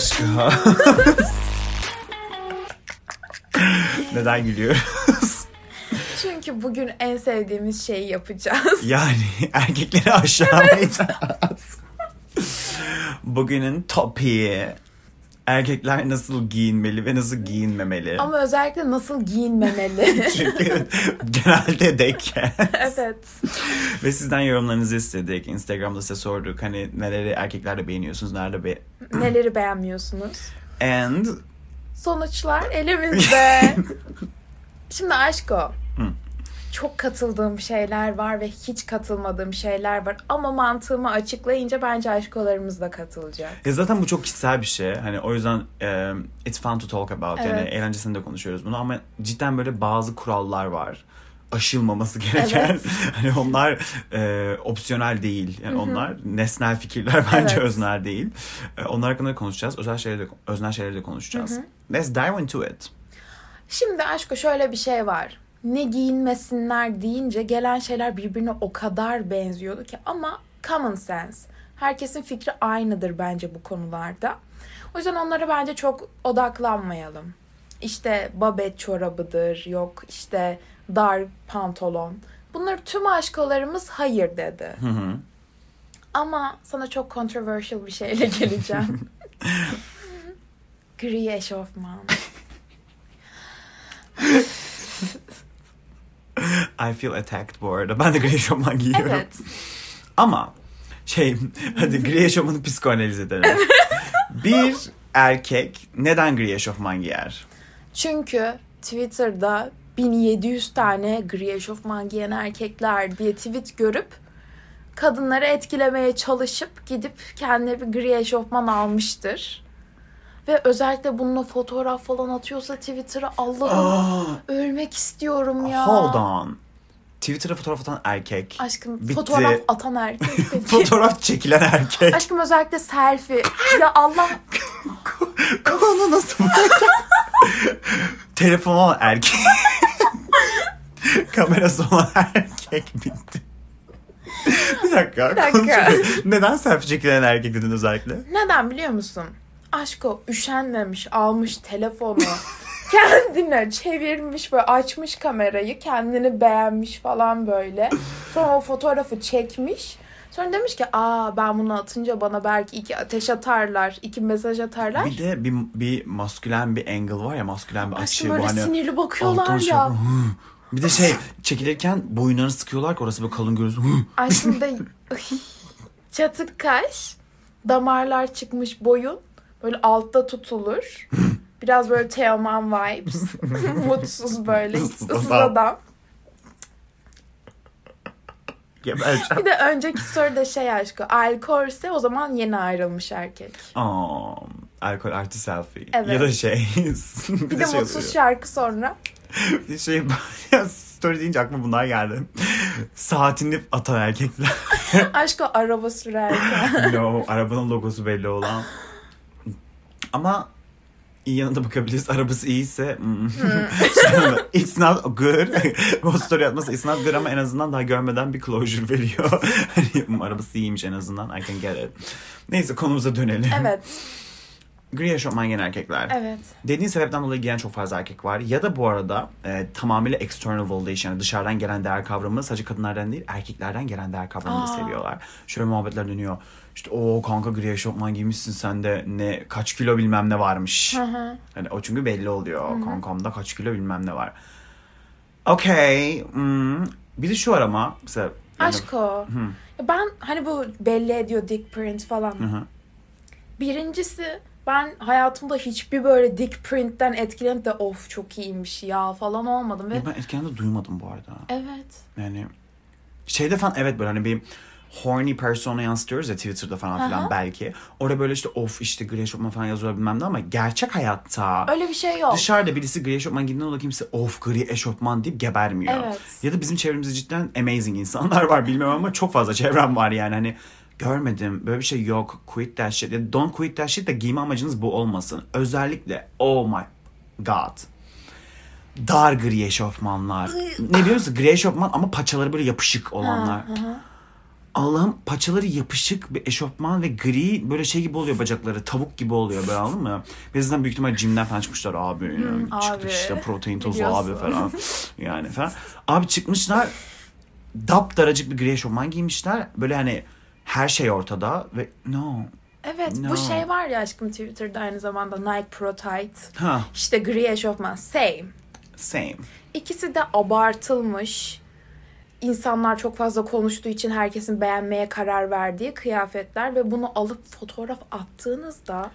Aşkım. Neden gülüyoruz? Çünkü bugün en sevdiğimiz şeyi yapacağız. Yani erkekleri aşağılayacağız. Bugünün topiği erkekler nasıl giyinmeli ve nasıl giyinmemeli. Ama özellikle nasıl giyinmemeli. Çünkü genelde deke. evet. ve sizden yorumlarınızı istedik. Instagram'da size sorduk. Hani neleri erkeklerde beğeniyorsunuz, nerede be... Neleri beğenmiyorsunuz? And Sonuçlar elimizde. Şimdi aşko. Hı. Çok katıldığım şeyler var ve hiç katılmadığım şeyler var. Ama mantığımı açıklayınca bence aşkolarımız da katılacak. Ya zaten bu çok kişisel bir şey. Hani o yüzden e, it's fun to talk about. Yani Evet. eğlencesinde konuşuyoruz bunu ama cidden böyle bazı kurallar var. Aşılmaması gereken. Evet. hani onlar e, opsiyonel değil. Yani onlar nesnel fikirler bence Evet. öznel değil. E, onlar hakkında konuşacağız. Özel şeyleri de, öznel şeyleri de konuşacağız. Let's dive into it. Şimdi aşko şöyle bir şey var. Ne giyinmesinler deyince gelen şeyler birbirine o kadar benziyordu ki ama common sense. Herkesin fikri aynıdır bence bu konularda. O yüzden onlara bence çok odaklanmayalım. İşte babet çorabıdır, yok işte dar pantolon. Bunlar tüm aşkolarımız hayır dedi. Hı hı. Ama sana çok controversial bir şeyle geleceğim. Gri eşofman. I feel attacked bu arada. Ben de eşofman giyiyorum. Evet. Ama şey hadi gri eşofmanı psikoanaliz edelim. bir erkek neden gri eşofman giyer? Çünkü Twitter'da 1700 tane gri eşofman giyen erkekler diye tweet görüp kadınları etkilemeye çalışıp gidip kendine bir gri eşofman almıştır. Ve özellikle bununla fotoğraf falan atıyorsa Twitter'a Allah'ım ölmek istiyorum ya. hold on. Twitter'a fotoğraf atan erkek. Aşkım Bitti. fotoğraf atan erkek. Fotoğraf çekilen erkek. Aşkım özellikle selfie. Ya Allah Konu nasıl Telefonu olan erkek. Kamerası olan erkek bitti. Bir dakika. Bir dakika. Neden selfie çekilen erkek dedin özellikle? Neden biliyor musun? Aşko üşenmemiş, almış telefonu. kendine çevirmiş böyle açmış kamerayı kendini beğenmiş falan böyle. Sonra o fotoğrafı çekmiş. Sonra demiş ki aa ben bunu atınca bana belki iki ateş atarlar, iki mesaj atarlar. Bir de bir, bir maskülen bir angle var ya maskülen bir açı. Aşkım bu böyle hani sinirli bakıyorlar ya. Bir de şey çekilirken boyunlarını sıkıyorlar ki orası böyle kalın görüyorsun. Aslında çatık kaş, damarlar çıkmış boyun böyle altta tutulur. Biraz böyle Teoman vibes. Mutsuz böyle, Issız ıssız adam. Gebereceğim. Bir de önceki soruda şey aşkı. Alkolse o zaman yeni ayrılmış erkek. Aa, alkol artı selfie. Evet. Ya da şey. Bir de şey mutsuz oluyor. şarkı sonra. Bir şey story deyince aklıma bunlar geldi. Saatini atan erkekler. Aşkı araba sürerken. no, arabanın logosu belli olan. Ama iyi yanında bakabiliriz. Arabası iyiyse hmm. it's not good. o story atması it's not good ama en azından daha görmeden bir closure veriyor. Hani, hmm, arabası iyiymiş en azından. I can get it. Neyse konumuza dönelim. evet, Gri eşofman giyen erkekler. evet. Dediğin sebepten dolayı giyen çok fazla erkek var. Ya da bu arada e, tamamıyla external validation yani dışarıdan gelen değer kavramı sadece kadınlardan değil erkeklerden gelen değer kavramını da Aa. seviyorlar. Şöyle muhabbetler dönüyor. İşte o kanka gri eşofman giymişsin sen de ne kaç kilo bilmem ne varmış. Hı hı. Hani o çünkü belli oluyor. Kankamda kaç kilo bilmem ne var. Okey. Hmm. Bir de şu var ama mesela yani-. Hı. Ya Ben hani bu belli ediyor dick print falan. Hı hı. Birincisi ben hayatımda hiçbir böyle dick print'ten etkilenip de of çok iyiymiş ya falan olmadım ve Ya ben etkilendi duymadım bu arada. evet. Yani şeyde falan evet böyle hani bir horny persona yansıtıyoruz ya Twitter'da falan filan Aha. belki. Orada böyle işte of işte gri eşofman falan yazıyor bilmem ne ama gerçek hayatta Öyle bir şey yok. dışarıda birisi gri eşofman giydiğinde ola kimse of gri eşofman deyip gebermiyor. Evet. Ya da bizim çevremizde cidden amazing insanlar var bilmiyorum ama çok fazla çevrem var yani hani görmedim böyle bir şey yok quit that shit. Ya don't quit that shit de giyme amacınız bu olmasın. Özellikle oh my god dar gri eşofmanlar. ne biliyor? Gri eşofman ama paçaları böyle yapışık olanlar. Allah'ım paçaları yapışık bir eşofman ve gri böyle şey gibi oluyor bacakları. Tavuk gibi oluyor böyle anladın mı? Zaten büyük ihtimal jimden falan çıkmışlar abi. yani. Çıktık abi. işte protein tozu Biliyorsun. abi falan. Yani falan. Abi çıkmışlar dap daracık bir gri eşofman giymişler. Böyle hani her şey ortada ve no. Evet No. bu şey var ya aşkım Twitter'da aynı zamanda Nike Pro Tight. Ha İşte gri eşofman same. same. İkisi de abartılmış. İnsanlar çok fazla konuştuğu için herkesin beğenmeye karar verdiği kıyafetler ve bunu alıp fotoğraf attığınızda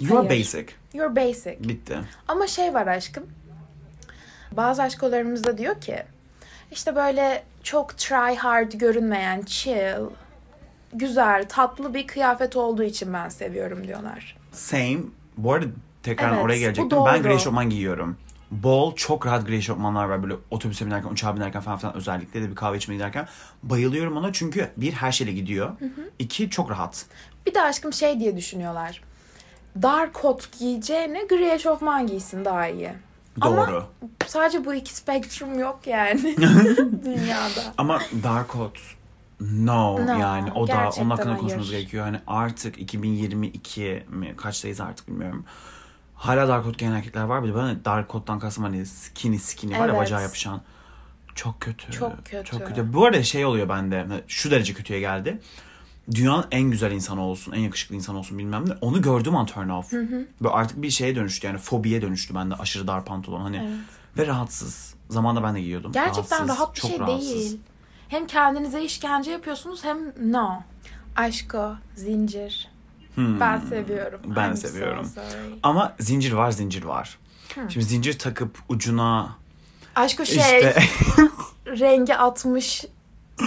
You are Hayır. basic. you're basic. Bitti. Ama şey var aşkım. Bazı aşkolarımız da diyor ki işte böyle çok try hard görünmeyen chill, güzel, tatlı bir kıyafet olduğu için ben seviyorum diyorlar. Same. Bu arada tekrar Evet, oraya gelecektim. Ben gri eşofman giyiyorum. Bol çok rahat gri eşofmanlar var böyle otobüse binerken, uçağa binerken falan filan özellikle de bir kahve içmeye giderken. Bayılıyorum ona çünkü bir her şeyle gidiyor. İki çok rahat. Bir de aşkım şey diye düşünüyorlar. Dar kot giyeceğine gri eşofman giysin daha iyi. Ama Doğru. sadece bu iki spektrum yok yani dünyada. Ama dark coat no, No, yani o da onun hakkında hayır. konuşmamız gerekiyor. Hani artık 2022 mi kaçtayız artık bilmiyorum. Hala dark coat giyen erkekler var. Bir de bana dark coat'tan kastım hani skinny skinny var ya Evet. bacağı yapışan. Çok kötü. Çok kötü. Çok kötü. Bu arada şey oluyor bende. hani Şu derece kötüye geldi. Dünyanın en güzel insanı olsun, en yakışıklı insan olsun bilmem ne. Onu gördüğüm an turn off. Böyle artık bir şeye dönüştü yani fobiye dönüştü bende aşırı dar pantolon hani. Evet. Ve rahatsız. Zamanında ben de giyiyordum. Gerçekten Rahatsız, rahat bir çok şey rahatsız. değil. Hem kendinize işkence yapıyorsunuz hem no. Aşko, zincir. Hmm. Ben seviyorum. Ben I'm seviyorum. Ama zincir var zincir var. Şimdi zincir takıp ucuna Aşko şey işte rengi atmış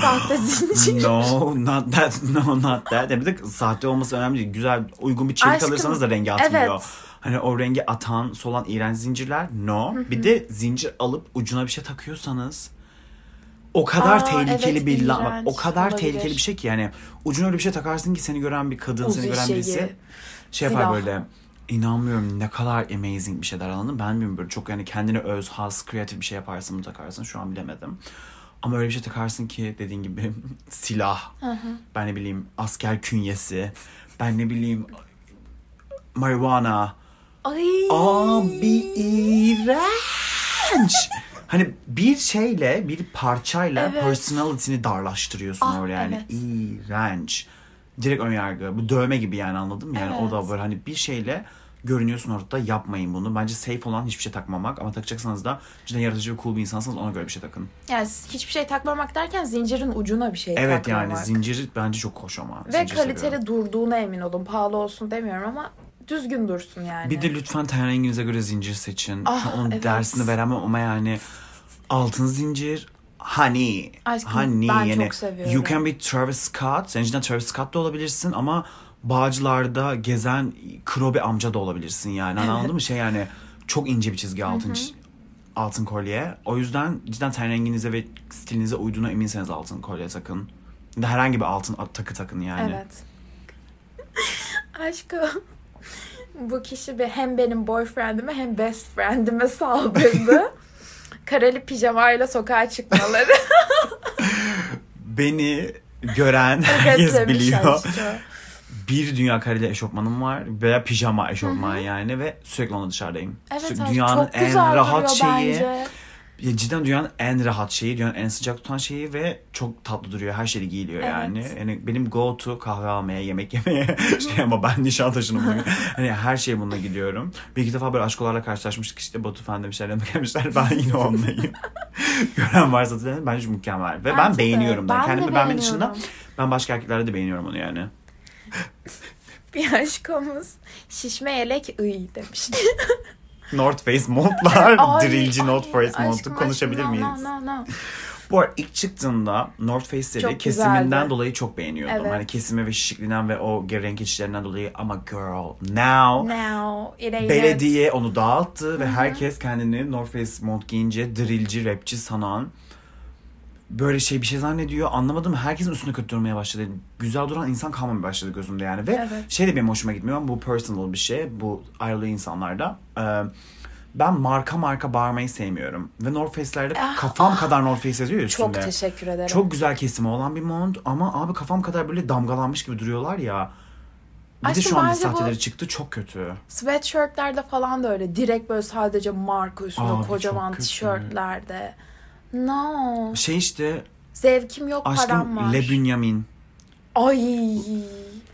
sahte zincir. no not that no not that. Yani bir de sahte olması önemli değil. Güzel uygun bir çelik Aşkım, alırsanız da rengi atmıyor. evet. Hani o rengi atan solan iğrenç zincirler no. Bir de zincir alıp ucuna bir şey takıyorsanız o kadar Aa, tehlikeli evet, bir la- bak, o kadar olabilir. tehlikeli bir şey ki yani ucuna öyle bir şey takarsın ki seni gören bir kadın, Uzi seni gören şeyi, birisi şey yapar silah. böyle inanmıyorum ne kadar amazing bir şeyler anladın mı? Ben bilmiyorum böyle çok yani kendine öz, has, kreatif bir şey yaparsın mı takarsın şu an bilemedim. Ama öyle bir şey takarsın ki dediğin gibi silah, ben ne bileyim asker künyesi, ben ne bileyim marijuana. Ay. Abi iğrenç. Hani bir şeyle, bir parçayla Evet. personality'ni darlaştırıyorsun Ah, oraya yani. evet. İğrenç. Direkt önyargı. Bu dövme gibi yani anladın mı? Yani o da Evet. böyle hani bir şeyle görünüyorsun ortada yapmayın bunu. Bence safe olan hiçbir şey takmamak ama takacaksanız da cidden yaratıcı ve cool bir insansanız ona göre bir şey takın. Yani hiçbir şey takmamak derken zincirin ucuna bir şey Evet takmamak. yani zincir bence çok hoş ama. Ve Zincir kaliteli seviyorum. durduğuna emin olun. Pahalı olsun demiyorum ama düzgün dursun yani. Bir de lütfen ten renginize göre zincir seçin. Ah, onun evet. dersini veremem ama yani altın zincir. Aşkım, honey ben yani çok seviyorum. you can be Travis Scott. Sen cidden Travis Scott da olabilirsin ama Bağcılar'da gezen Krobe amca da olabilirsin yani. Hani Anladın mı? Şey yani çok ince bir çizgi altın ç- altın kolye. O yüzden cidden ten renginize ve stilinize uyduğuna eminseniz altın kolye takın. Herhangi bir altın takı takın yani. Evet. Aşkım. Bu kişi bir hem benim boyfriendime hem best friendime saldırdı. Kareli pijamayla sokağa çıkmaları. Beni gören herkes biliyor. bir dünya kareli eşofmanım var veya pijama eşofman yani ve sürekli onunla dışarıdayım. Evet aşkım, dünyanın en rahat şeyi. bence. Ya cidden dünyanın en rahat şeyi, dünyanın en sıcak tutan şeyi ve çok tatlı duruyor. Her şeyi giyiliyor Evet. yani. Yani benim go to kahve almaya, yemek yemeye şey ama ben Nişantaşı'nın bunu. hani her şey bununla gidiyorum. Bir iki defa böyle aşkolarla karşılaşmıştık işte Batu falan demişler, yanıma gelmişler. Ben yine onlayım. Gören varsa da bence mükemmel. Ve ben Bence de. beğeniyorum da. Ben de Kendimi beğenmenin dışında beğeniyorum. ben başka erkeklerde de beğeniyorum onu yani. Bir aşkımız şişme yelek ıy demiş. North Face montlar, dirilci North Face montu konuşabilir aşkım, miyiz? No, no, no. Bu arada ilk çıktığında North Face'leri kesiminden dolayı çok beğeniyordum. Evet. Hani kesimi ve şişikliğinden ve o renk geçişlerinden dolayı ama girl now Now it belediye onu dağıttı ve herkes kendini North Face mont giyince drillci, rapçi sanan böyle şey bir şey zannediyor. Anlamadım. Herkesin üstüne kötü durmaya başladı. Güzel duran insan kalmamaya başladı gözümde yani. Ve Evet. şey de benim hoşuma gitmiyor bu personal bir şey. Bu ayrılığı insanlarda. Ee, ben marka marka bağırmayı sevmiyorum. Ve North Face'lerde Ah, kafam kadar North Face yazıyor ya üstünde. Çok teşekkür ederim. Çok güzel kesimi olan bir mont ama abi kafam kadar böyle damgalanmış gibi duruyorlar ya. Bir de Aşkım şu anda sahteleri çıktı çok kötü. Sweatshirtlerde falan da öyle. Direkt böyle sadece marka üstüne Abi, kocaman çok kötü. No. Şey işte Zevkim yok param aşkım var. Le Bunyamin. Ay.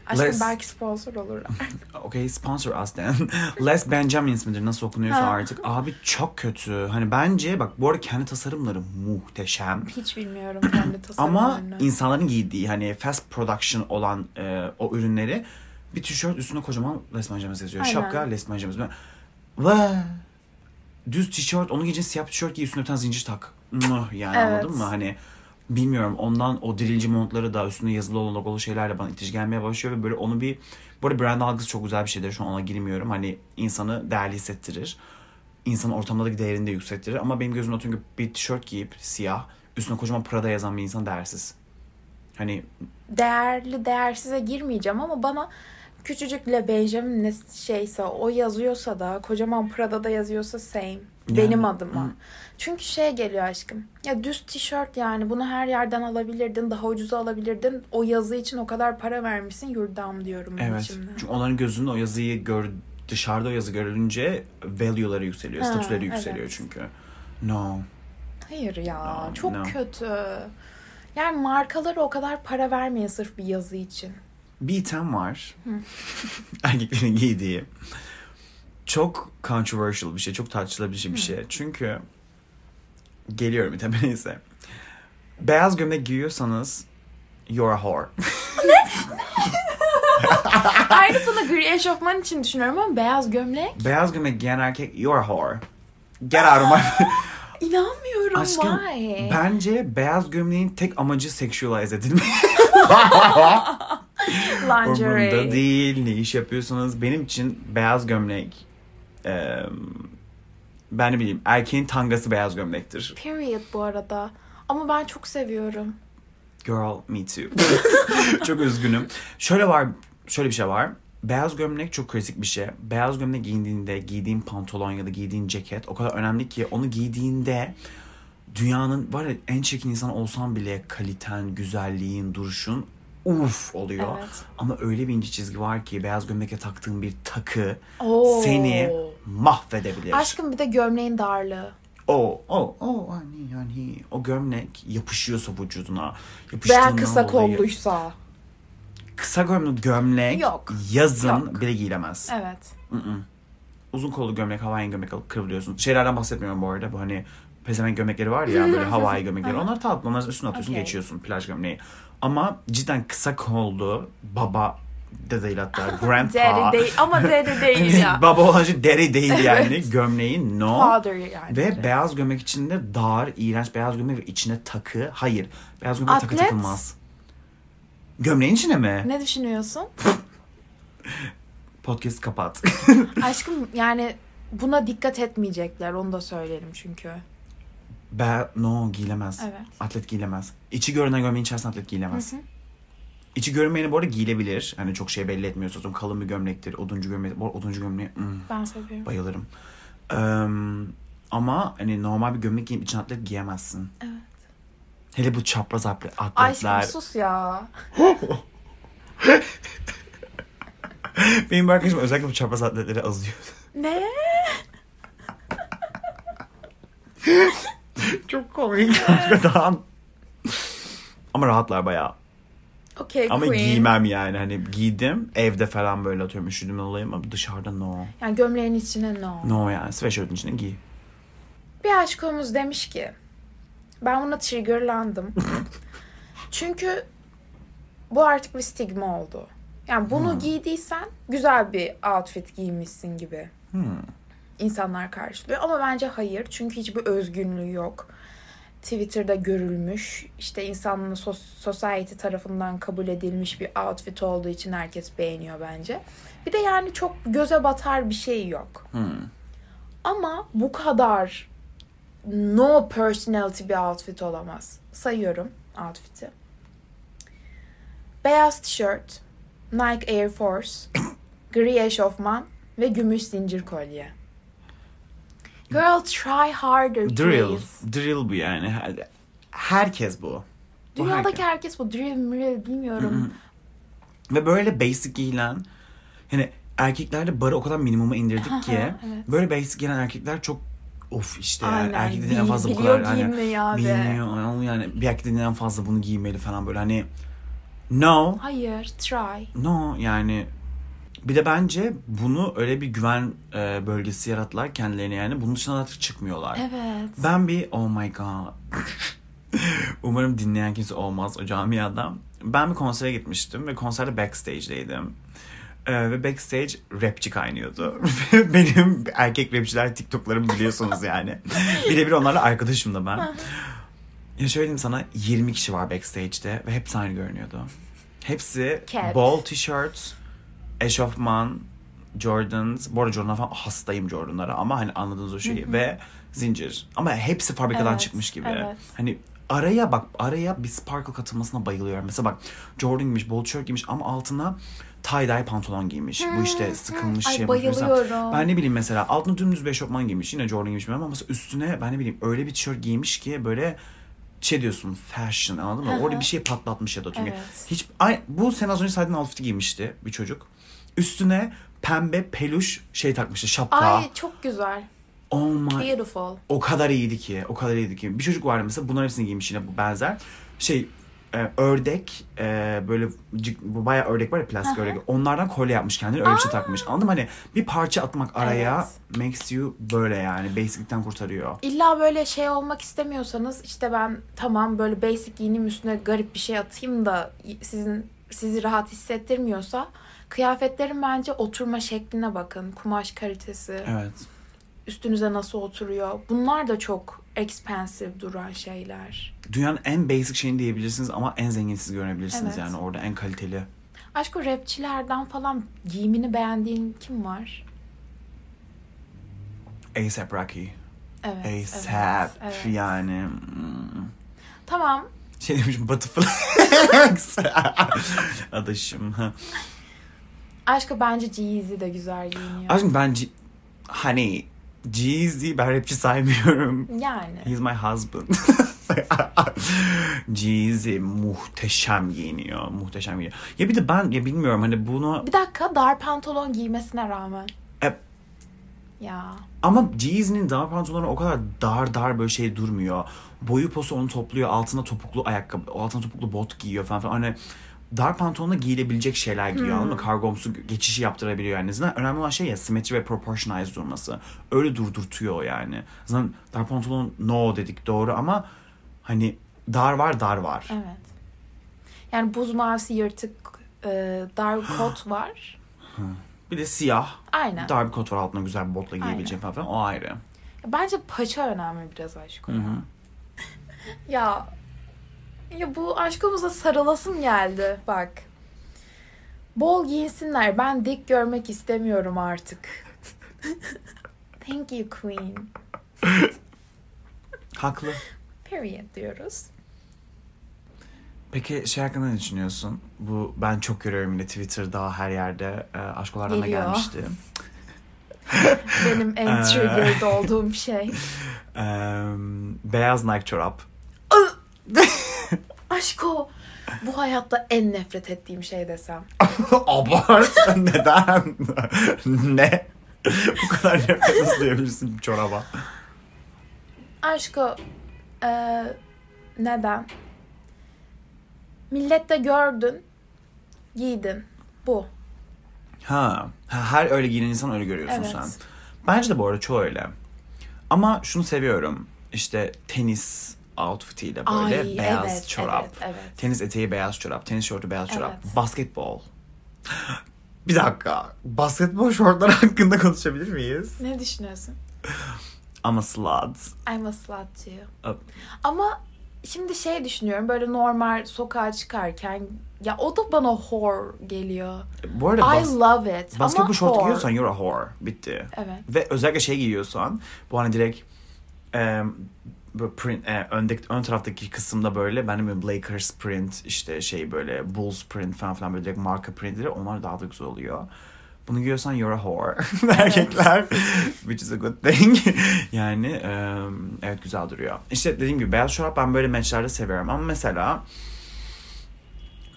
Aşkım Les- belki sponsor olurlar. Okay sponsor us then. Les Benjamins midir nasıl okunuyorsa Ha. artık. Abi çok kötü. Hani bence bak bu arada kendi tasarımları muhteşem. Hiç bilmiyorum kendi Ama tasarımlarını. insanların giydiği hani fast production olan e, o ürünleri bir tişört üstüne kocaman Les Benjamins yazıyor. Aynen. Şapka Les Benjamins. Ve düz tişört onu giyeceksin siyah tişört giy üstüne bir tane zincir tak. Muh, Yani Evet. anladın mı? Hani bilmiyorum ondan o dirilci montları da üstünde yazılı olan logolu şeylerle bana itici gelmeye başlıyor ve böyle onu bir bu arada brand algısı çok güzel bir şeydir. Şu an ona girmiyorum. Hani insanı değerli hissettirir. İnsanın ortamdaki değerini de yükselttirir. Ama benim gözümde çünkü bir tişört giyip siyah üstüne kocaman Prada yazan bir insan değersiz. Hani Değerli değersize girmeyeceğim ama bana küçücük Le Benjamin ne şeyse o yazıyorsa da kocaman Prada'da yazıyorsa same. Benim adıma. hı. Çünkü şey geliyor aşkım. Ya düz tişört yani bunu her yerden alabilirdin. Daha ucuza alabilirdin. O yazı için o kadar para vermişsin. Yurdam diyorum evet. içimde. Çünkü onların gözünde o yazıyı gör dışarıda o yazı görülünce value'ları yükseliyor. Ha, statüleri yükseliyor evet. çünkü. No. Hayır ya. No, çok no. kötü. Yani markalara o kadar para vermeyin sırf bir yazı için. Bir item var. Erkeklerin giydiği. Çok controversial bir şey. Çok tartışılabilir bir şey. Çünkü geliyorum iteme neyse. Beyaz gömlek giyiyorsanız you're a whore. Aynısını gri eşofman için düşünüyorum ama beyaz gömlek. Beyaz gömlek giyen erkek you're a whore. Get out of my... İnanmıyorum Aşkım why? bence beyaz gömleğin tek amacı sexualize edilmek. Umurumda Lingerie. değil. Ne iş yapıyorsunuz? Benim için beyaz gömlek e, ben ne bileyim erkeğin tangası beyaz gömlektir. Period bu arada. Ama ben çok seviyorum. Girl me too. çok üzgünüm. Şöyle var, şöyle bir şey var. Beyaz gömlek çok kritik bir şey. Beyaz gömlek giydiğinde giydiğin pantolon ya da giydiğin ceket o kadar önemli ki onu giydiğinde dünyanın var ya en çirkin insan olsan bile kaliten, güzelliğin, duruşun uf oluyor. Evet. Ama öyle bir ince çizgi var ki beyaz gömleke taktığın bir takı Oo. seni mahvedebilir. Aşkım bir de gömleğin darlığı. O, o, o, hani, yani o gömlek yapışıyorsa vücuduna. Veya kısa dolayı- kolluysa. Kısa gömlek gömlek Yok. yazın Yok. bile giyilemez. Evet. Mm-mm. Uzun kollu gömlek, havai gömlek alıp kıvrılıyorsun. Şeylerden bahsetmiyorum bu arada. Bu hani pezevenk gömlekleri var ya böyle havai gömlekleri. Onlar tatlı. Onları üstüne atıyorsun Okey. geçiyorsun plaj gömleği. Ama cidden kısa kollu baba de değil hatta grandpa. Deri değil ama deri değil ya. baba olunca deri değil yani. Gömleği no. Father yani. Ve beyaz gömlek içinde dar, iğrenç beyaz gömlek ve içine takı. Hayır. Beyaz gömlek takı takılmaz. Gömleğin içine mi? Ne düşünüyorsun? Podcast kapat. Aşkım yani buna dikkat etmeyecekler. Onu da söyleyelim çünkü. Be no giyilemez. Evet. Atlet giyilemez. İçi görünen gömleğin içerisinde atlet giyilemez. Hı hı. İçi görünmeyeni bu arada giyilebilir. Hani çok şey belli etmiyorsa. atıyorum Kalın bir gömlektir. Oduncu gömlek. Bu arada oduncu gömleği hmm, Ben seviyorum. bayılırım. Eee, ama hani normal bir gömlek giyip içine atlet giyemezsin. Evet. Hele bu çapraz atlet, atletler. Aşkım sus ya. Benim bir arkadaşım özellikle bu çapraz atletleri azıyor. Ne? Çok komik hakikaten. Ama rahatlar bayağı. Okey Ama queen. giymem yani. Hani giydim. Evde falan böyle atıyorum üşüdüm olayım ama dışarıda no. Yani gömleğin içine no. No yani. Sweatshirt'ın içine giy. Bir aşkımız demiş ki ben buna triggerlandım. Çünkü bu artık bir stigma oldu. Yani bunu Hmm. giydiysen güzel bir outfit giymişsin gibi Hmm. İnsanlar karşılıyor. Ama bence hayır. Çünkü hiçbir özgünlüğü yok. Twitter'da görülmüş, işte insanın society tarafından kabul edilmiş bir outfit olduğu için herkes beğeniyor bence. Bir de yani çok göze batar bir şey yok. Hmm. Ama bu kadar no personality bir outfit olamaz. Sayıyorum outfit'i. Beyaz tişört, Nike Air Force, gri eşofman ve gümüş zincir kolye. Girl try harder Drill. please. Drill bu yani. Her- Herkes bu. Bu Dünyadaki herkes. herkes bu drill mrill bilmiyorum. Ve böyle basic giyilen yani erkeklerde barı o kadar minimuma indirdik ki evet. böyle basic giyilen erkekler çok of işte Aynen. erkeklerin en fazla bu kadar hani bilmiyor yani, bir erkeklerin en fazla bunu giymeli falan böyle hani no Hayır try. no yani bir de bence bunu öyle bir güven e, bölgesi yarattılar kendilerine yani bunun dışına artık çıkmıyorlar. Evet. Ben bir oh my god. Umarım dinleyen kimse olmaz o camiadan. Ben bir konsere gitmiştim ve konserde backstage'deydim. Ee, ve backstage rapçi kaynıyordu. Benim erkek rapçiler TikTok'larımı biliyorsunuz yani. Birebir onlarla arkadaşım da ben. ya şöyle diyeyim sana 20 kişi var backstage'de ve hepsi aynı görünüyordu. Hepsi Cat. ball t-shirt, eşofman, Jordans. Bu arada Jordan'a falan hastayım Jordan'lara ama hani anladığınız o şeyi. Ve zincir. Ama hepsi fabrikadan Evet, çıkmış gibi. evet. Hani araya bak araya bir sparkle katılmasına bayılıyorum. Mesela bak Jordan giymiş, bol tişört giymiş ama altına tie-dye pantolon giymiş. Bu işte sıkılmış Ay, şey. Mesela bayılıyorum. Ben ne bileyim mesela altına dümdüz bir eşofman giymiş. Yine Jordan giymiş ama mesela üstüne ben ne bileyim öyle bir tişört giymiş ki böyle şey diyorsun fashion anladın mı? Hı hı. Orada bir şey patlatmış ya da çünkü. Evet. Hiç ay, bu sen az önce saydığın outfit'i giymişti bir çocuk. Üstüne pembe peluş şey takmıştı şapka. Ay çok güzel. Oh my Beautiful. o kadar iyiydi ki. O kadar iyiydi ki. Bir çocuk vardı mesela bunların hepsini giymiş yine bu benzer. Şey e, ördek e, böyle bu bayağı ördek var ya plastik ördek. Onlardan kolye yapmış kendine öyle bir şey takmış. Anladın mı? Hani bir parça atmak araya makes you böyle yani basic'ten kurtarıyor. İlla böyle şey olmak istemiyorsanız işte ben tamam böyle basic giyinim üstüne garip bir şey atayım da sizin sizi rahat hissettirmiyorsa kıyafetlerin bence oturma şekline bakın. Kumaş kalitesi, Evet. üstünüze nasıl oturuyor. Bunlar da çok expensive duran şeyler. Dünyanın en basic şeyini diyebilirsiniz ama en zenginsiz görebilirsiniz Evet. yani orada en kaliteli. Aşk o rapçilerden falan giyimini beğendiğin kim var? A$AP Rocky. Evet. A$AP evet, evet. yani. hmm. Tamam. Şey demişim Butterfly. Adaşım. Ha. Aşkı bence Jeezy de güzel giyiniyor. Aşkım ben G- hani Jeezy ben rapçi saymıyorum. Yani. He's my husband. Jeezy muhteşem giyiniyor. Muhteşem giyiniyor. Ya bir de ben ya bilmiyorum hani bunu Bir dakika dar pantolon giymesine rağmen. E- Ya. ama Jeezy'nin dar pantolonu o kadar dar dar böyle şey durmuyor. Boyu posu onu topluyor. Altına topuklu ayakkabı, altına topuklu bot giyiyor falan filan. Hani dar pantolonla giyilebilecek şeyler giyiyor Hmm. anladın mı? Kargomsu geçişi yaptırabiliyor yani. Zaten önemli olan şey ya simetri ve proportionize durması. Öyle durdurtuyor yani. Zaten dar pantolon no dedik doğru ama hani dar var dar var. Evet. Yani buz mavisi yırtık e, dar kot var. Bir de siyah Aynen. dar bir kot var altına güzel bir botla giyebileceğin falan. O ayrı. Bence paça önemli biraz aşk o Hı ya. Ya. Bu aşkımıza sarılasım geldi bak. Bol giyinsinler. Ben dik görmek istemiyorum artık. Thank you queen. Haklı. Period diyoruz. Peki şey hakkında ne düşünüyorsun? Bu ben çok görüyorum yine Twitter'da her yerde e, aşkolardan da Geliyor. gelmişti. Benim en Ee. triggered olduğum şey. E, beyaz Nike çorap. Aşko. Bu hayatta en nefret ettiğim şey desem. Abart neden? ne? Bu kadar nefret nasıl duyabilirsin bir çoraba? Aşko. e, neden? Millette gördün. Giydin. Bu. Ha, ha, her öyle giyinen insan öyle görüyorsun Evet. sen. Bence de bu arada çoğu öyle. Ama şunu seviyorum. İşte tenis outfitiyle böyle Ay, beyaz evet, çorap. evet, evet. Tenis eteği beyaz çorap, tenis şortu beyaz çorap. Evet. Basketbol. Bir dakika. Basketbol şortları hakkında konuşabilir miyiz? Ne düşünüyorsun? Ama slut. I'm a slut too. Ö- Ama şimdi şey düşünüyorum böyle normal sokağa çıkarken ya o da bana whore geliyor. Bu arada I bas- love it. basketbol şort whore. giyiyorsan you're a whore. Bitti. Evet. Ve özellikle şey giyiyorsan bu hani direkt e, böyle print, e, öndeki, ön taraftaki kısımda böyle benim böyle Lakers print işte şey böyle Bulls print falan filan böyle direkt marka printleri onlar daha da güzel oluyor. Bunu giyiyorsan you're a whore. Erkekler. Which is a good thing. yani e, evet güzel duruyor. İşte dediğim gibi beyaz çorap ben böyle matchlerde seviyorum. Ama mesela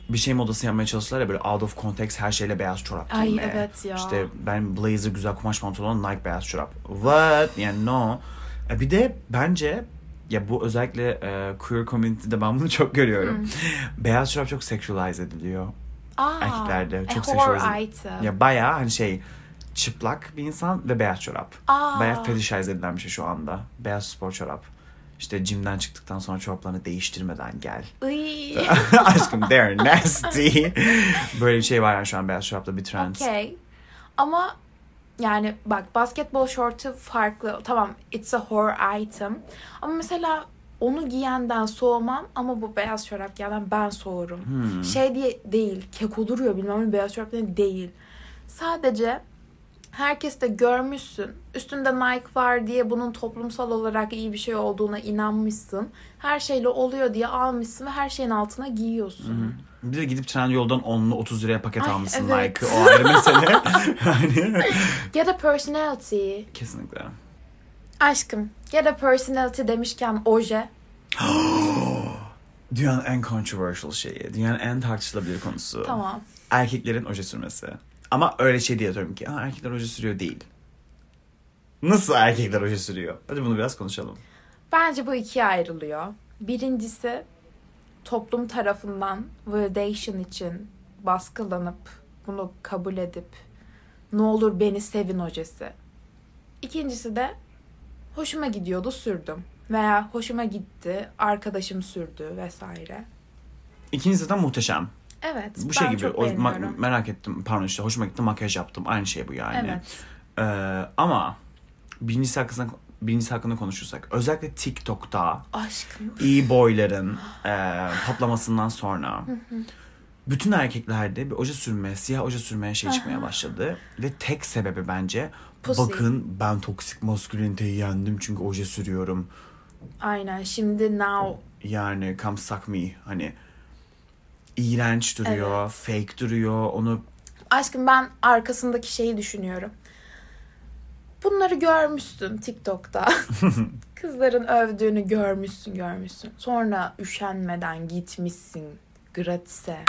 bir şey modası yapmaya çalıştılar ya böyle out of context her şeyle beyaz çorap Ay, giymeye. evet ya. İşte ben blazer güzel kumaş pantolon Nike beyaz çorap. What? Yani no. E, Bir de bence ya bu özellikle e, queer community'de ben bunu çok görüyorum. Beyaz çorap çok sexualize ediliyor. Aa, Erkeklerde çok a whore sexualize-. Ya bayağı hani şey çıplak bir insan ve beyaz çorap. Aa. Bayağı fetishize edilen bir şey şu anda. Beyaz spor çorap. İşte jimden çıktıktan sonra çoraplarını değiştirmeden gel. Aşkım they're nasty. Böyle bir şey var yani şu an beyaz çorapta bir trend. Okey. Ama yani bak basketbol şortu farklı. Tamam it's a whore item. Ama mesela onu giyenden soğumam ama bu beyaz çorap giyenden ben soğurum. Hmm. Şey diye değil. Keko duruyor bilmem ne beyaz çorap değil. Sadece herkes de görmüşsün. Üstünde Nike var diye bunun toplumsal olarak iyi bir şey olduğuna inanmışsın. Her şeyle oluyor diye almışsın ve her şeyin altına giyiyorsun. Bir de gidip tren yoldan 10'lu 30 liraya paket Ay, almışsın evet. Nike. O ayrı mesele. yani Get a personality. kesinlikle. Aşkım, get a personality demişken oje. Dünyanın en controversial şeyi. Dünyanın en tartışılabilir konusu. Tamam. Erkeklerin oje sürmesi. Ama öyle şey diye diyorum ki erkekler oje sürüyor değil. Nasıl erkekler oje sürüyor? Hadi bunu biraz konuşalım. Bence bu ikiye ayrılıyor. Birincisi toplum tarafından validation için baskılanıp bunu kabul edip ne olur beni sevin hocası. İkincisi de hoşuma gidiyordu sürdüm veya hoşuma gitti arkadaşım sürdü vesaire. İkincisi de muhteşem. Evet. Bu şey gibi o, ma- merak ettim pardon işte hoşuma gitti makyaj yaptım aynı şey bu yani. Evet. Ee, ama birincisi hakkında, birincisi hakkında konuşursak özellikle TikTok'ta Aşkım. iyi boyların e, patlamasından sonra bütün erkeklerde bir oje sürmeye, siyah oje sürmeye şey çıkmaya başladı. Ve tek sebebi bence Pussy. bakın ben toksik masküliniteyi yendim çünkü oje sürüyorum. Aynen. Şimdi now Yani come suck me hani iğrenç duruyor, fake duruyor. Onu Aşkım ben arkasındaki şeyi düşünüyorum. Bunları görmüşsün TikTok'ta. Kızların övdüğünü görmüşsün görmüşsün. Sonra üşenmeden gitmişsin gratis'e.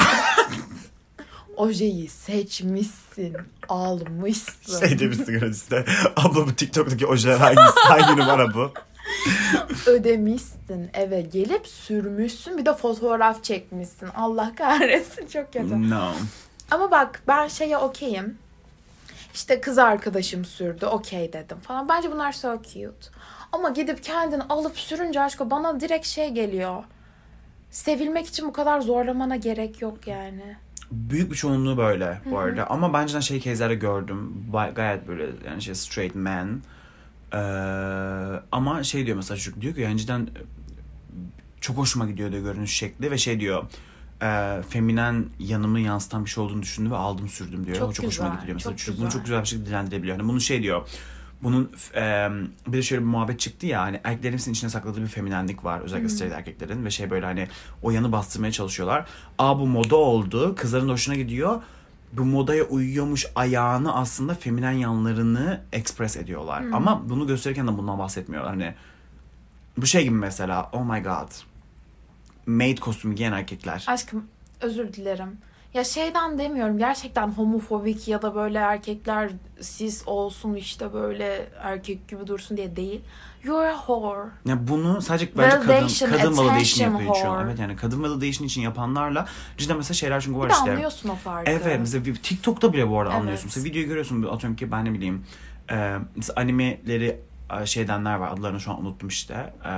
Ojeyi seçmişsin, almışsın. şey demişsin gratis'te. Abla bu TikTok'taki ojeler hangisi? Hangi numara bu? Ödemişsin, eve gelip sürmüşsün. Bir de fotoğraf çekmişsin. Allah kahretsin çok kötü. No. Ama bak ben şeye okeyim. İşte kız arkadaşım sürdü okey dedim falan. Bence bunlar so cute. Ama gidip kendini alıp sürünce aşkım bana direkt şey geliyor. Sevilmek için bu kadar zorlamana gerek yok yani. Büyük bir çoğunluğu böyle bu arada. Ama bence şey case'lerde gördüm. Gayet böyle yani şey straight men. Ee, ama şey diyor mesela çocuk diyor ki yani cidden çok hoşuma gidiyor diyor görünüş şekli ve şey diyor e, feminen yanımı yansıtan bir şey olduğunu düşündüm ve aldım sürdüm diyor. Çok o çok hoşuma güzel, gidiyor mesela. çok Çocuk bunu çok güzel bir şekilde dilendirebiliyor. Hani bunu şey diyor. Bunun e, bir de şöyle bir muhabbet çıktı ya hani erkeklerin hepsinin içine sakladığı bir feminenlik var özellikle straight erkeklerin ve şey böyle hani o yanı bastırmaya çalışıyorlar. Aa bu moda oldu kızların hoşuna gidiyor. Bu modaya uyuyormuş ayağını aslında feminen yanlarını express ediyorlar. Ama bunu gösterirken de bundan bahsetmiyorlar. Hani bu şey gibi mesela oh my god maid kostümü giyen erkekler. Aşkım özür dilerim. Ya şeyden demiyorum gerçekten homofobik ya da böyle erkekler cis olsun işte böyle erkek gibi dursun diye değil. You're a whore. Ya bunu sadece bence kadın, Validation, kadın validation yapıyor whore. Evet yani kadın validation için yapanlarla cidden mesela şeyler çünkü var Bir işte. anlıyorsun o farkı. Evet mesela bir- TikTok'ta bile bu arada Evet. anlıyorsun. Mesela videoyu görüyorsun atıyorum ki ben ne bileyim e, mesela animeleri e, şey edenler var adlarını şu an unuttum işte. E,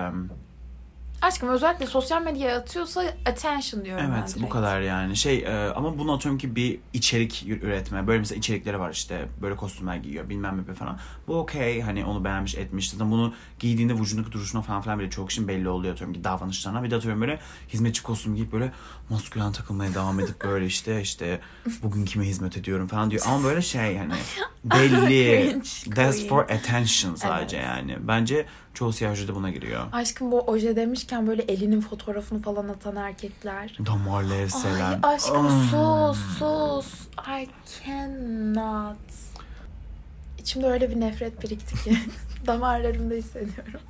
Aşkım özellikle sosyal medyaya atıyorsa attention diyorum ben evet bu kadar yani şey e, ama bunu atıyorum ki bir içerik üretme böyle mesela içerikleri var işte böyle kostümler giyiyor bilmem ne falan. Bu okey hani onu beğenmiş etmiş. Zaten bunu giydiğinde vücudundaki duruşuna falan filan bile çok şimdi belli oluyor atıyorum ki davranışlarına. Bir de atıyorum böyle hizmetçi kostüm giyip böyle maskülen takılmaya devam edip böyle işte işte bugün kime hizmet ediyorum falan diyor. Ama böyle şey hani belli. That's for attention sadece Evet. yani. Bence Çoğu siyah oje de buna giriyor. Aşkım bu oje demişken böyle elinin fotoğrafını falan atan erkekler. Damarlı Ay evselen. aşkım Hmm. sus sus. I cannot. İçimde öyle bir nefret birikti ki. Damarlarımda hissediyorum.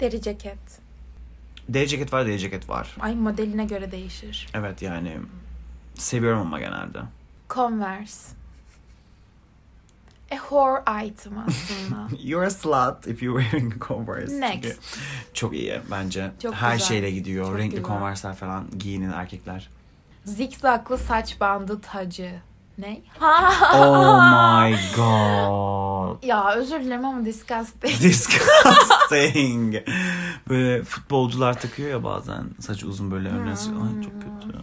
Deri ceket. Deri ceket var, deri ceket var. Ay modeline göre değişir. Evet yani seviyorum ama genelde. Converse. A whore item aslında. You're a slut if you're wearing Converse. Next. Çünkü çok iyi bence. Çok Her güzel. şeyle gidiyor. Çok Renkli güzel. Converse'ler falan giyinin erkekler. Zikzaklı saç bandı tacı. Ne? Oh my god. ya özür dilerim ama disgusting. Disgusting. Böyle futbolcular takıyor ya bazen saçı uzun böyle önüne. Ay çok kötü.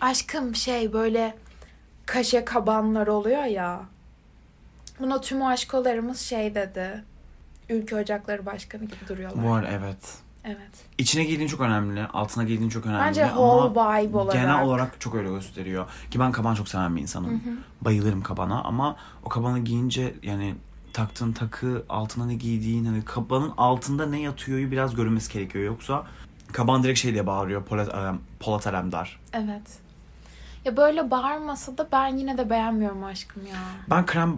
Aşkım şey böyle kaşe kabanlar oluyor ya. Buna tüm aşkolarımız şey dedi. Ülke Ocakları Başkanı gibi duruyorlar. Bu arada evet. Evet. İçine giydiğin çok önemli. Altına giydiğin çok önemli. Bence ama whole vibe olarak. Genel olarak çok öyle gösteriyor. Ki ben kaban çok seven bir insanım. Bayılırım kabana ama o kabanı giyince yani taktığın takı, altına ne giydiğin, hani kabanın altında ne yatıyoryu biraz görünmesi gerekiyor. Yoksa kaban direkt şey diye bağırıyor. Polat, Alem- Polat Alemdar. Evet. Ya böyle bağırmasa da ben yine de beğenmiyorum aşkım ya. Ben krem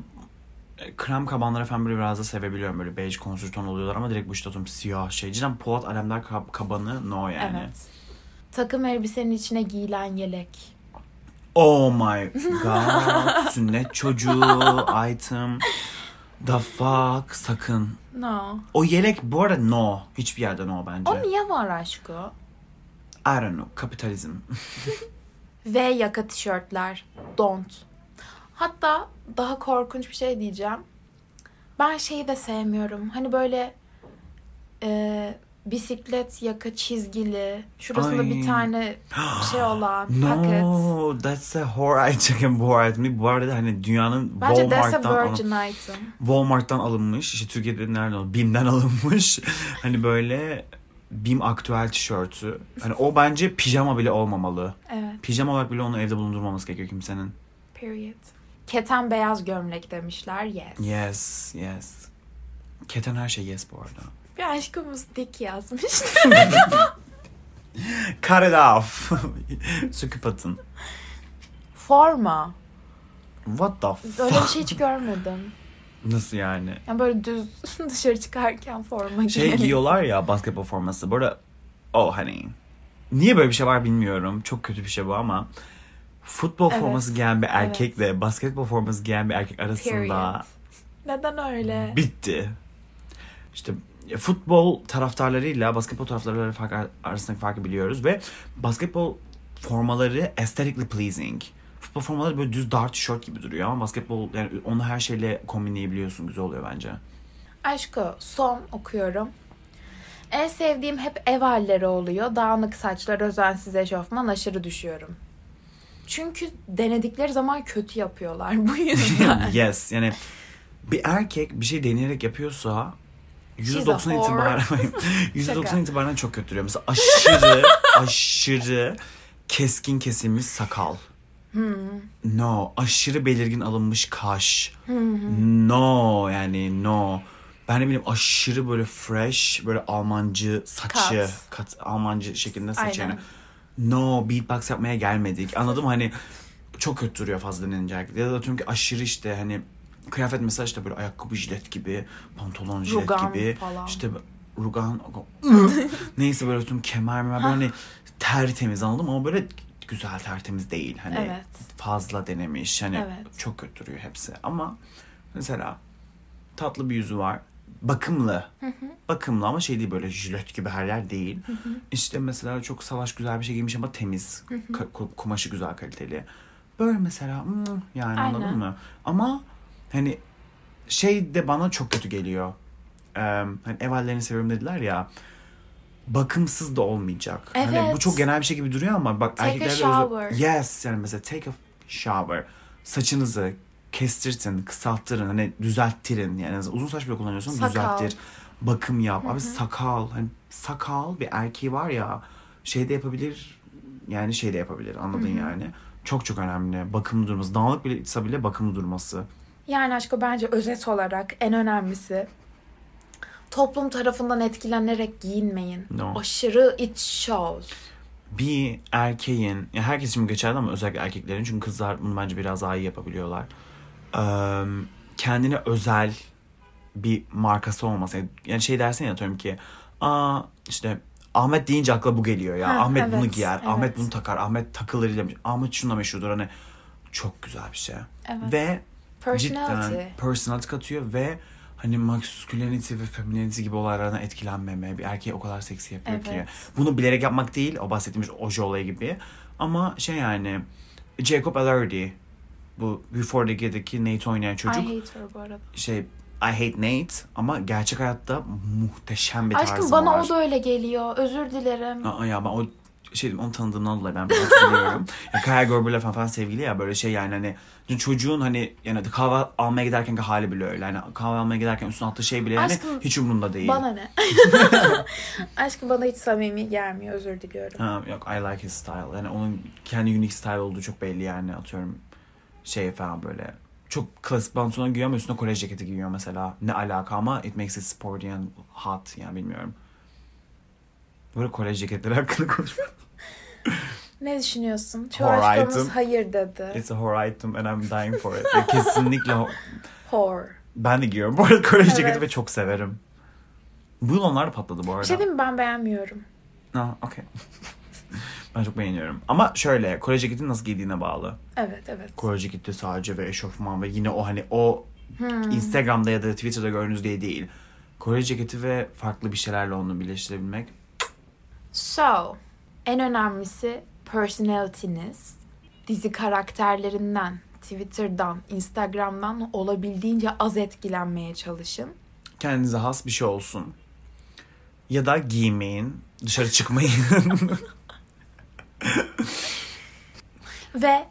krem kabanları falan böyle biraz da sevebiliyorum. Böyle beige konsürton oluyorlar ama direkt bu işte atıyorum siyah şey. Cidden Polat Alemdar kab- kabanı no yani. Evet. Takım elbisenin içine giyilen yelek. Oh my god. Sünnet çocuğu item. The fuck sakın. No. O yelek bu arada no. Hiçbir yerde no bence. O niye var aşkı? I don't know. Kapitalizm. V yaka tişörtler. Don't. Hatta daha korkunç bir şey diyeceğim. Ben şeyi de sevmiyorum. Hani böyle e, bisiklet yaka çizgili. Şurasında Ay. bir tane şey olan paket. no. That's a horror item. Bu item. Bu arada hani dünyanın Bence Walmart'tan, item. Walmart'tan alınmış. İşte Türkiye'de nerede o? Bim'den alınmış. hani böyle Bim aktüel tişörtü. Hani o bence pijama bile olmamalı. Evet. Pijama olarak bile onu evde bulundurmaması gerekiyor kimsenin. Period. Keten beyaz gömlek demişler. Yes. Yes, yes. Keten her şey yes bu arada. Bir aşkımız dik yazmış. Cut it off. Söküp atın. Forma. What the fuck? Öyle bir şey hiç görmedim. Nasıl yani? Yani böyle düz dışarı çıkarken forma Şey giyelim. giyiyorlar ya basketbol forması. Bu arada oh hani niye böyle bir şey var bilmiyorum. Çok kötü bir şey bu ama futbol Evet, forması giyen bir evet. erkekle basketbol forması giyen bir erkek arasında Period. Neden öyle? bitti. İşte futbol taraftarlarıyla basketbol taraftarları fark, arasındaki farkı biliyoruz ve basketbol formaları aesthetically pleasing. Futbol formaları böyle düz dar tişört gibi duruyor ama basketbol yani onu her şeyle kombinleyebiliyorsun. Güzel oluyor bence. Aşko son okuyorum. En sevdiğim hep ev halleri oluyor. Dağınık saçlar, özensiz eşofman, aşırı düşüyorum. Çünkü denedikleri zaman kötü yapıyorlar bu yüzden. yes yani bir erkek bir şey deneyerek yapıyorsa She's a %90 whore. itibaren Şaka. %90 itibaren çok kötü. Mesela aşırı aşırı keskin kesilmiş sakal. Hmm. No. Aşırı belirgin alınmış kaş. No yani no. Ben ne bileyim aşırı böyle fresh böyle Almancı saçı. Kat. Almancı şeklinde saçı Aynen. yani. No beatbox yapmaya gelmedik. Anladım hani çok kötü duruyor fazla denince. Ya da ki aşırı işte hani kıyafet mesela işte böyle ayakkabı jilet gibi, pantolon jilet Rugan gibi. falan. İşte rugan neyse böyle atıyorum kemer mi böyle hani tertemiz anladım ama böyle güzel tertemiz değil. Hani Evet. fazla denemiş. Hani Evet. çok kötü duruyor hepsi. Ama mesela tatlı bir yüzü var. Bakımlı. Bakımlı ama şey değil böyle jilet gibi her yer değil. İşte mesela çok savaş güzel bir şey giymiş ama temiz. Ka- ku- kumaşı güzel kaliteli. Böyle mesela hmm, yani Aynen. anladın mı? Ama hani şey de bana çok kötü geliyor. Ee, hani ev hallerini seviyorum dediler ya. Bakımsız da olmayacak. Hani bu Evet. çok genel bir şey gibi duruyor ama bak Take a erkeklerde shower. özel- Yes yani mesela take a shower. Saçınızı kestirtin, kısalttırın, hani düzelttirin. Yani uzun saç bile kullanıyorsan Sakal. düzelttir. Bakım yap. Abi sakal. Hani sakal bir erkeği var ya şey de yapabilir. Yani şey de yapabilir. Anladın yani. Çok çok önemli. Bakımlı durması. Dağınık bile itse bile bakımlı durması. Yani aşkı bence özet olarak en önemlisi toplum tarafından etkilenerek giyinmeyin. No. Aşırı it shows. bir erkeğin, ya herkes için geçerli ama özellikle erkeklerin çünkü kızlar bunu bence biraz daha iyi yapabiliyorlar. Kendine özel bir markası olması. Yani şey dersin ya atıyorum ki aa işte Ahmet deyince akla bu geliyor ya. Ha, Ahmet bunu evet, giyer. evet. Ahmet bunu takar. Ahmet takılır demiş. Ahmet şununla meşhurdur. Hani çok güzel bir şey. Evet. Ve Personality. cidden personality katıyor ve hani masculinity ve femininity gibi olaylardan etkilenmeme. Bir erkeği o kadar seksi yapıyor ki. Evet. Bunu bilerek yapmak değil. O bahsettiğimiz oje olayı gibi. Ama şey yani Jacob Elordi bu Before the Kid'deki Nate oynayan çocuk I hate her bu arada. şey I hate Nate ama gerçek hayatta muhteşem bir tarzı Aşkım bana var. o da öyle geliyor. Özür dilerim. Aa, ya ben o şey onu tanıdığımdan dolayı ben bunu hatırlıyorum. ya Kaya Gerber'le falan, falan sevgili ya böyle şey yani hani çocuğun hani yani kahve almaya giderkenki hali bile öyle. Yani kahve almaya giderken üstüne attığı şey bile yani Aşkım, hiç umurunda değil. Bana ne? Aşkım bana hiç samimi gelmiyor. Özür diliyorum. Ha, yok I like his style. Yani onun kendi unique style olduğu çok belli yani atıyorum şey falan böyle. Çok klasik pantolon giyiyor ama üstüne kolej ceketi giyiyor mesela. Ne alaka ama it makes it sporty and hot yani bilmiyorum. Böyle kolej ceketleri hakkında konuşuyorum. Ne düşünüyorsun? Çoğu hayır dedi. It's a whore item and I'm dying for it. Kesinlikle ho- Whore. ben de giyiyorum bu arada kolej Evet. ceketi ve çok severim. Bu yıl onlar patladı bu arada. Bir şey diyeyim mi? Ben beğenmiyorum. Ha, okey. ben çok beğeniyorum. Ama şöyle kolej ceketini nasıl giydiğine bağlı. Evet evet. Kolej ceketi sadece ve eşofman ve yine o hani o Instagram'da ya da Twitter'da gördüğünüz diye değil. Kolej ceketi ve farklı bir şeylerle onu birleştirebilmek. So, en önemlisi personality'niz. Dizi karakterlerinden, Twitter'dan, Instagram'dan olabildiğince az etkilenmeye çalışın. Kendinize has bir şey olsun. Ya da giymeyin. Dışarı çıkmayın. Ve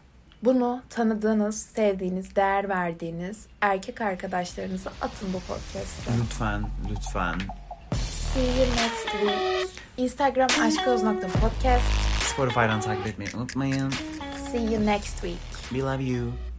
bunu tanıdığınız, sevdiğiniz, değer verdiğiniz erkek arkadaşlarınıza atın bu podcast'a. lütfen, lütfen. See you next week. Instagram aşköz.podcast. Spotify'dan takip etmeyi unutmayın. See you next week. We love you.